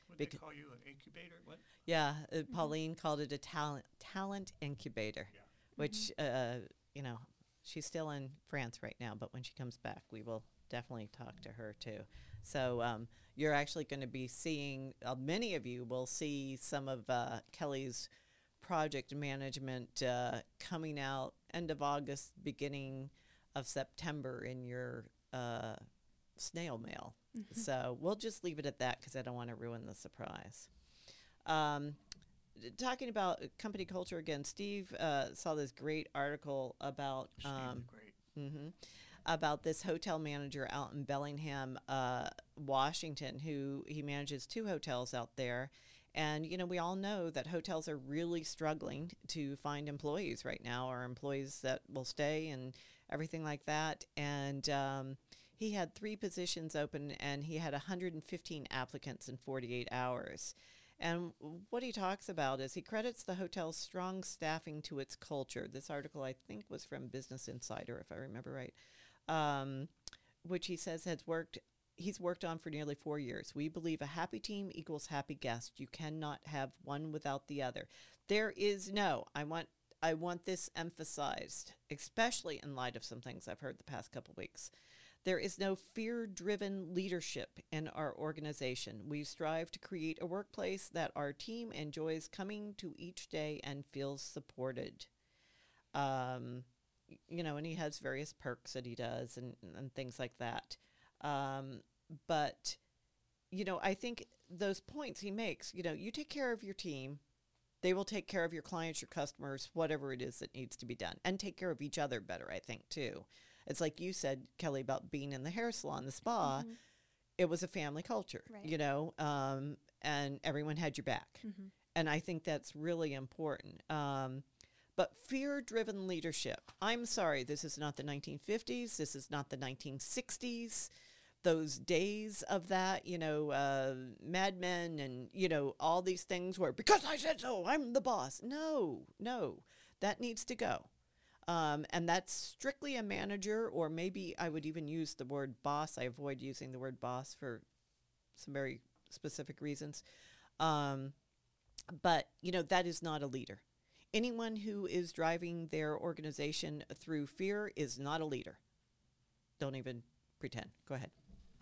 Would they call you an incubator? What? Yeah, uh, Pauline called it a talent talent incubator, Yeah. which uh, you know she's still in France right now, but when she comes back, we will definitely talk to her too. So um, you're actually going to be seeing uh, many of you will see some of uh, Kelly's project management uh, coming out end of August, beginning of September in your uh, snail mail. So we'll just leave it at that because I don't want to ruin the surprise. Um, talking about company culture again, Steve uh, saw this great article about um, the Great. hmm about this hotel manager out in Bellingham, uh, Washington, who he manages two hotels out there. And, you know, we all know that hotels are really struggling to find employees right now, or employees that will stay and everything like that. And um, he had three positions open and he had 115 applicants in 48 hours. And what he talks about is he credits the hotel's strong staffing to its culture. This article, I think, was from Business Insider, if I remember right, um, which he says has worked. He's worked on for nearly four years. We believe a happy team equals happy guests. You cannot have one without the other. There is no. I want. I want this emphasized, especially in light of some things I've heard the past couple weeks. There is no fear driven leadership in our organization. We strive to create a workplace that our team enjoys coming to each day and feels supported. Um, you know, and he has various perks that he does and, and things like that. Um, but, you know, I think those points he makes, you know, you take care of your team, they will take care of your clients, your customers, whatever it is that needs to be done, and take care of each other better, I think, too. It's like you said, Kelly, about being in the hair salon, the spa. Mhm. It was a family culture, Right. you know, um, and everyone had your back. Mhm. And I think that's really important. Um, but fear driven leadership. I'm sorry, this is not the 1950s. This is not the 1960s. Those days of that, you know, uh, Mad Men and, you know, all these things where, because I said so, I'm the boss. No, no, that needs to go. Um, and that's strictly a manager, or maybe I would even use the word boss. I avoid using the word boss for some very specific reasons. Um, but, you know, that is not a leader. Anyone who is driving their organization through fear is not a leader. Don't even pretend. Go ahead.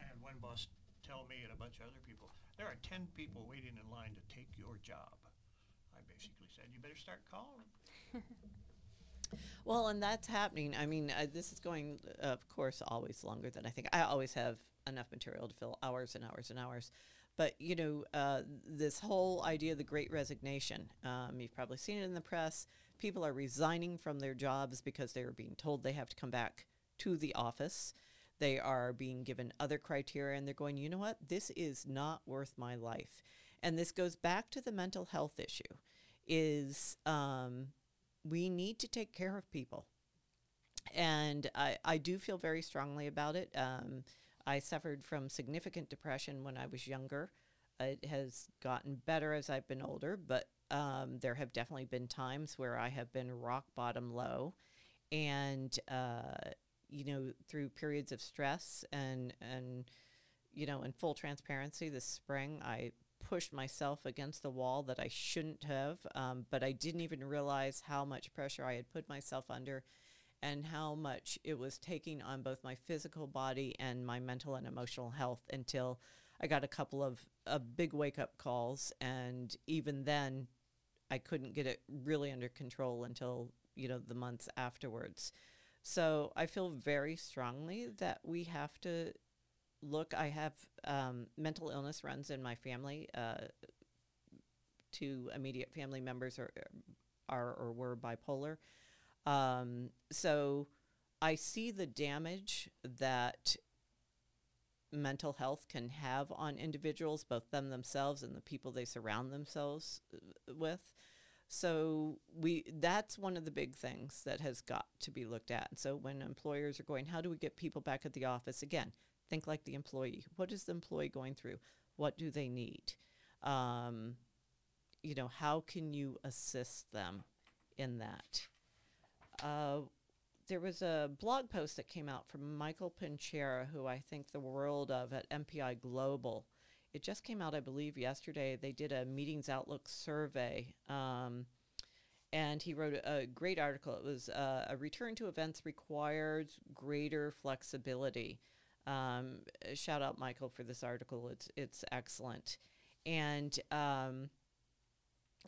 I had one boss tell me and a bunch of other people, there are 10 people waiting in line to take your job. I basically said, you better start calling them. Well, and that's happening. I mean, uh, this is going, of course, always longer than I think. I always have enough material to fill hours and hours and hours. But, you know, uh, this whole idea of the great resignation, um, you've probably seen it in the press. People are resigning from their jobs because they are being told they have to come back to the office. They are being given other criteria and they're going, you know what? This is not worth my life. And this goes back to the mental health issue is um, we need to take care of people. And I, I do feel very strongly about it. Um, I suffered from significant depression when I was younger. It has gotten better as I've been older, but um, there have definitely been times where I have been rock bottom low. And, uh, you know, through periods of stress and, and, you know, in full transparency, this spring I pushed myself against the wall that I shouldn't have, um, but I didn't even realize how much pressure I had put myself under and how much it was taking on both my physical body and my mental and emotional health until I got a couple of, of big wake up calls, and even then, I couldn't get it really under control until you know the months afterwards. So I feel very strongly that we have to look. I have um, mental illness runs in my family. Uh, two immediate family members are are or were bipolar. Um, so I see the damage that mental health can have on individuals, both them themselves and the people they surround themselves uh, with. So we that's one of the big things that has got to be looked at. So when employers are going, how do we get people back at the office again? Think like the employee. What is the employee going through? What do they need? Um, you know, how can you assist them in that? Uh, there was a blog post that came out from Michael Pinchera, who I think the world of at MPI Global. It just came out, I believe, yesterday. They did a meetings outlook survey. Um, and he wrote a great article. It was uh, a return to events requires greater flexibility. Um, shout out Michael for this article. It's it's excellent, and um,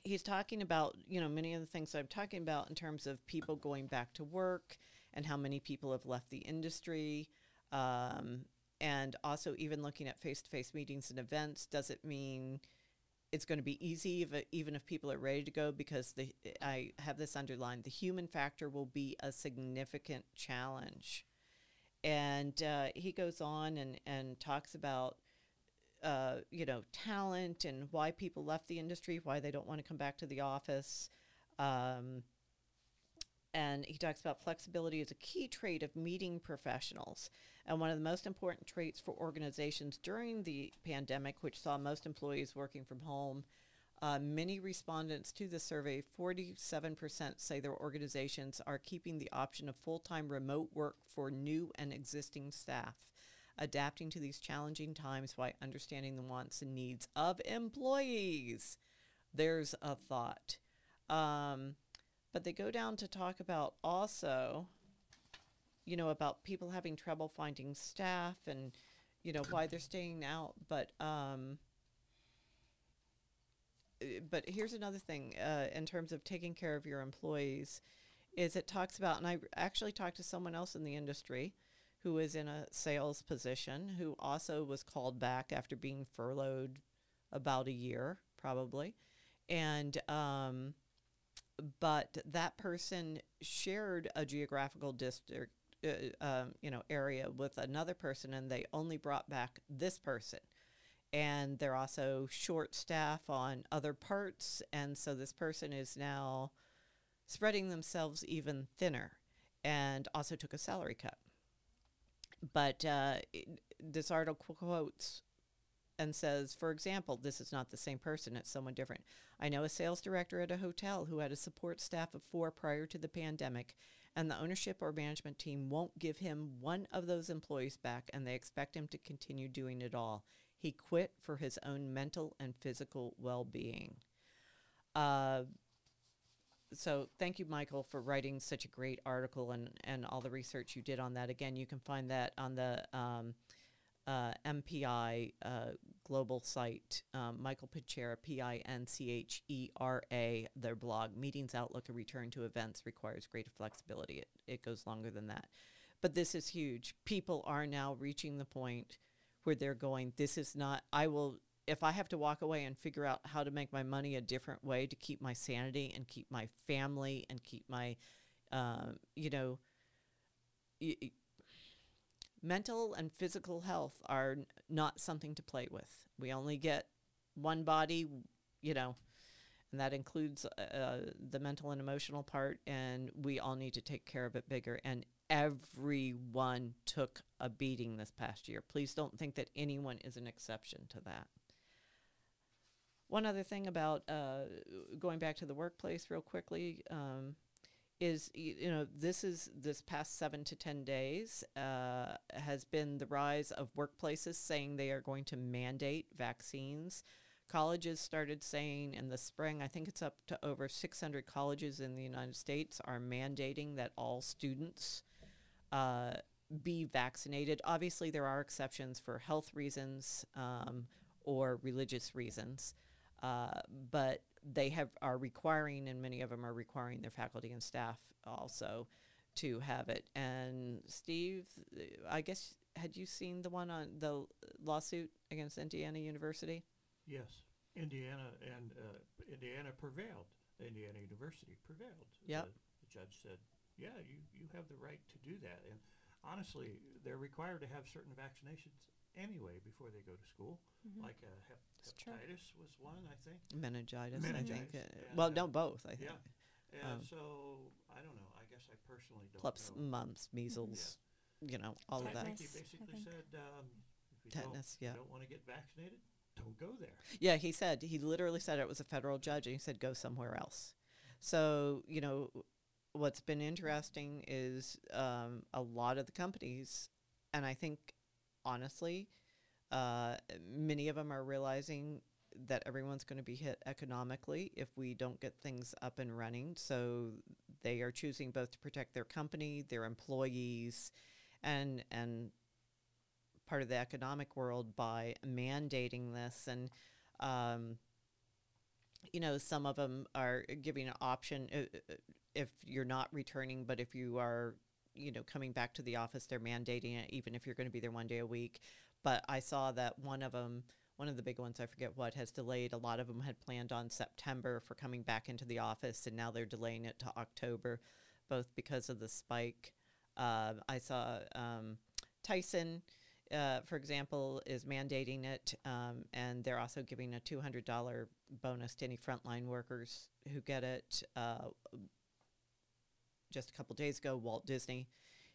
he's talking about you know many of the things I'm talking about in terms of people going back to work and how many people have left the industry. Um, and also, even looking at face to face meetings and events, does it mean it's going to be easy if, even if people are ready to go? Because the, I have this underlined the human factor will be a significant challenge. And uh, he goes on and, and talks about uh, you know, talent and why people left the industry, why they don't want to come back to the office. Um, and he talks about flexibility as a key trait of meeting professionals and one of the most important traits for organizations during the pandemic, which saw most employees working from home. Uh, many respondents to the survey, 47% say their organizations are keeping the option of full time remote work for new and existing staff adapting to these challenging times by understanding the wants and needs of employees. There's a thought. Um, but they go down to talk about also, you know, about people having trouble finding staff and, you know, why they're staying out. But, um, but here's another thing uh, in terms of taking care of your employees is it talks about and i actually talked to someone else in the industry who is in a sales position, who also was called back after being furloughed about a year, probably. And, um, but that person shared a geographical district, uh, um, you know, area with another person, and they only brought back this person. And they're also short staff on other parts, and so this person is now spreading themselves even thinner, and also took a salary cut. But uh, this article quotes and says, for example, this is not the same person, it's someone different. I know a sales director at a hotel who had a support staff of four prior to the pandemic, and the ownership or management team won't give him one of those employees back, and they expect him to continue doing it all. He quit for his own mental and physical well being. Uh, so thank you, Michael, for writing such a great article and, and all the research you did on that. Again, you can find that on the um, uh, MPI uh, global site, um, Michael Pinchera, P I N C H E R A, their blog, Meetings Outlook, a return to events requires greater flexibility. It, it goes longer than that. But this is huge. People are now reaching the point where they're going, this is not, I will if I have to walk away and figure out how to make my money a different way to keep my sanity and keep my family and keep my, uh, you know, y- mental and physical health are n- not something to play with. We only get one body, you know, and that includes uh, the mental and emotional part, and we all need to take care of it bigger. And everyone took a beating this past year. Please don't think that anyone is an exception to that. One other thing about uh, going back to the workplace, real quickly, um, is you know this is this past seven to ten days uh, has been the rise of workplaces saying they are going to mandate vaccines. Colleges started saying in the spring, I think it's up to over 600 colleges in the United States are mandating that all students uh, be vaccinated. Obviously, there are exceptions for health reasons um, or religious reasons, uh, but they have are requiring, and many of them are requiring their faculty and staff also to have it. And Steve, I guess had you seen the one on the lawsuit against Indiana University? Yes, Indiana and uh, Indiana prevailed. Indiana University prevailed. Yep. The, the judge said, "Yeah, you, you have the right to do that." And honestly, they're required to have certain vaccinations anyway before they go to school, Mhm. like uh, hep- It's true. hepatitis was one, I think. Meningitis, I think. Meningitis, Uh, well, uh, no, both. I think. Yeah. And Um, so I don't know. I guess I personally don't Clubs, know. mumps, measles, you know, all of I that. think he Tetanus, I basically think. said, um, if you Tetanus, don't, yeah. don't want to get vaccinated, don't go there. Yeah, he said he literally said it was a federal judge, and he said go somewhere else. So you know, what's been interesting is um, a lot of the companies, and I think honestly, uh, many of them are realizing that everyone's going to be hit economically if we don't get things up and running. So they are choosing both to protect their company, their employees, and and part of the economic world by mandating this and um, you know some of them are giving an option uh, uh, if you're not returning but if you are you know coming back to the office they're mandating it even if you're going to be there one day a week. But i saw that one of them one of the big ones i forget what has delayed. A lot of them had planned on september for coming back into the office and now they're delaying it to october both because of the spike. Uh, i saw um, tyson uh, for example, is mandating it, um, and they're also giving a two hundred dollar bonus to any frontline workers who get it. Uh, just a couple days ago, Walt Disney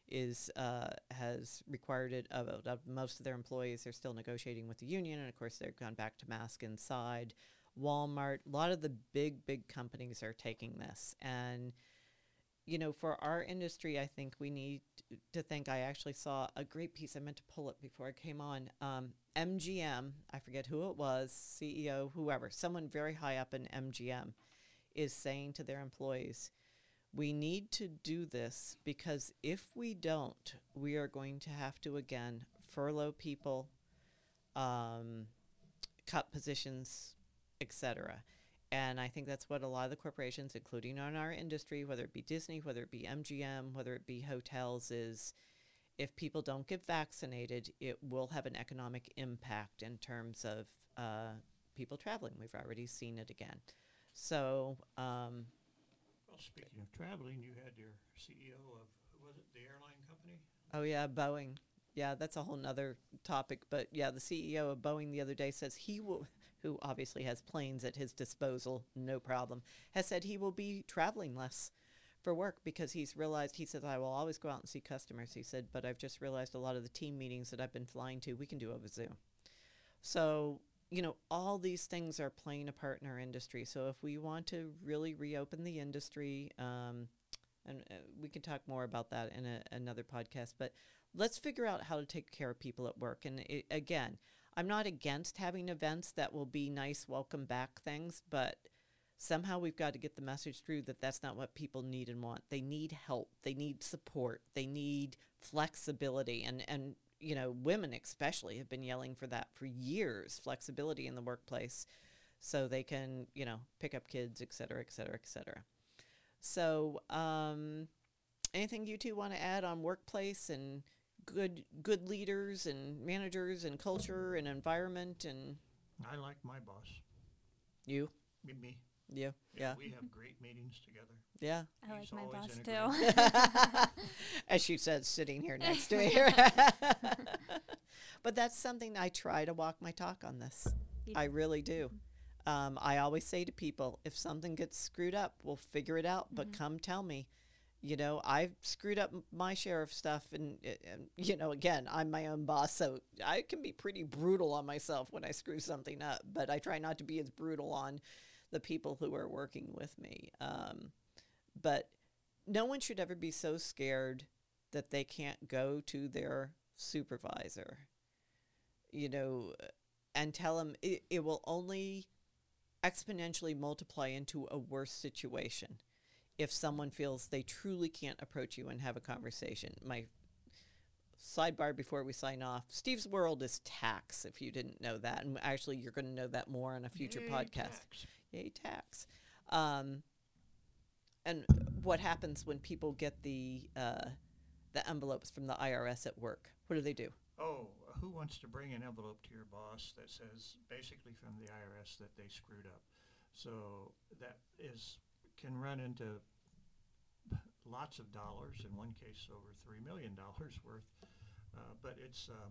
is uh, has required it of, of most of their employees. They're still negotiating with the union, and of course, they've gone back to mask inside. Walmart, a lot of the big big companies are taking this, and you know, for our industry, I think we need to think. I actually saw a great piece. I meant to pull it before I came on. Um, MGM, I forget who it was, CEO, whoever, someone very high up in MGM, is saying to their employees, we need to do this because if we don't, we are going to have to again furlough people, um, cut positions, etc. And I think that's what a lot of the corporations, including on our industry, whether it be Disney, whether it be MGM, whether it be hotels, is if people don't get vaccinated, it will have an economic impact in terms of uh, people traveling. We've already seen it again. So, um, Well, speaking of traveling, you had your CEO of, was it, the airline company? oh yeah, Boeing. Yeah, that's a whole nother topic. But yeah, the CEO of Boeing the other day says he will, who obviously has planes at his disposal, no problem, has said he will be traveling less for work because he's realized, he says, I will always go out and see customers. He said, but I've just realized a lot of the team meetings that I've been flying to, we can do over Zoom. So, you know, all these things are playing a part in our industry. So if we want to really reopen the industry, um, and uh, we can talk more about that in a, another podcast, but let's figure out how to take care of people at work. And it, again, I'm not against having events that will be nice, welcome back things, but somehow we've got to get the message through that that's not what people need and want. They need help. They need support. They need flexibility. And, and you know, women especially have been yelling for that for years, flexibility in the workplace so they can, you know, pick up kids, et cetera, et cetera, et cetera. So, um, anything you two want to add on workplace and good good leaders and managers and culture and environment and I like my boss, you, me, me. you, yeah, We have great meetings together. Yeah. I like my boss too. As she says, sitting here next to me. but that's something I try to walk my talk on this. You- I really do. Um, I always say to people, if something gets screwed up, we'll figure it out. But come tell me. You know, I've screwed up my share of stuff, and, uh, and you know, again, I'm my own boss, so I can be pretty brutal on myself when I screw something up. But I try not to be as brutal on the people who are working with me. Um, but no one should ever be so scared that they can't go to their supervisor, you know, and tell them it, it will only exponentially multiply into a worse situation if someone feels they truly can't approach you and have a conversation. My sidebar before we sign off. Steve's world is tax. If you didn't know that, and actually, you're going to know that more on a future Yay, podcast. tax. Yay, tax. Um, and what happens when people get the uh, the envelopes from the IRS at work? What do they do? Oh, who wants to bring an envelope to your boss that says basically from the IRS that they screwed up? So that is can run into lots of dollars. In one case, over three million dollars worth. Uh, but it's uh,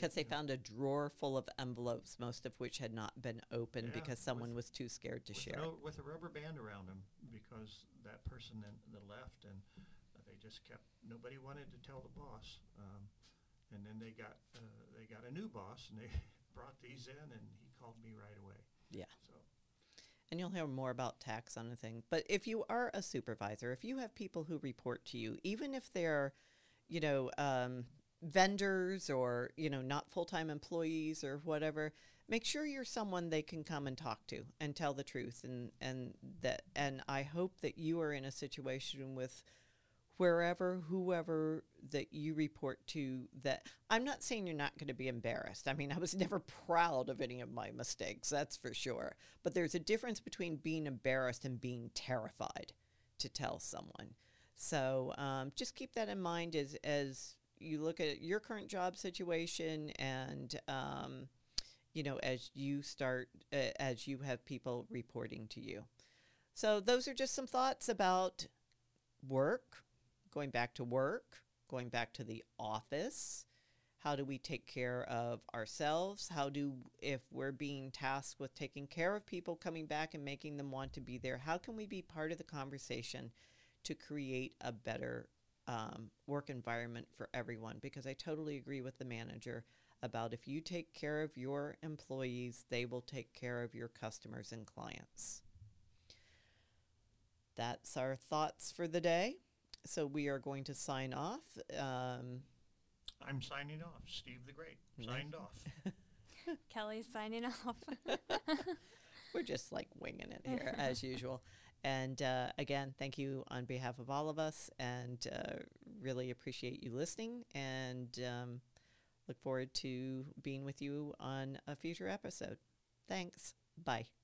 Because they found a drawer full of envelopes, most of which had not been opened Yeah, because someone with- was too scared to share. no, with a rubber band around them because that person then that left and uh, they just kept nobody wanted to tell the boss um, and then they got uh, they got a new boss and they brought these in and he called me right away Yeah. so And you'll hear more about tax on a thing. But if you are a supervisor, if you have people who report to you, even if they're, you know, um, vendors or, you know, not full time employees or whatever, make sure you're someone they can come and talk to and tell the truth. And, and that, and I hope that you are in a situation with wherever, whoever that you report to that I'm not saying you're not going to be embarrassed. I mean, I was never proud of any of my mistakes, that's for sure. But there's a difference between being embarrassed and being terrified to tell someone. So um, just keep that in mind as, as you look at your current job situation and, um, you know, as you start, uh, as you have people reporting to you. So those are just some thoughts about work, going back to work, going back to the office. How do we take care of ourselves? How do, if we're being tasked with taking care of people coming back and making them want to be there, how can we be part of the conversation to create a better um, work environment for everyone? Because I totally agree with the manager about if you take care of your employees, they will take care of your customers and clients. That's our thoughts for the day. So we are going to sign off. Um, I'm signing off Steve the Great signed off Kelly's signing off. we're just like winging it here as usual. And uh, again, thank you on behalf of all of us, and uh, really appreciate you listening. And um, look forward to being with you on a future episode. Thanks. Bye.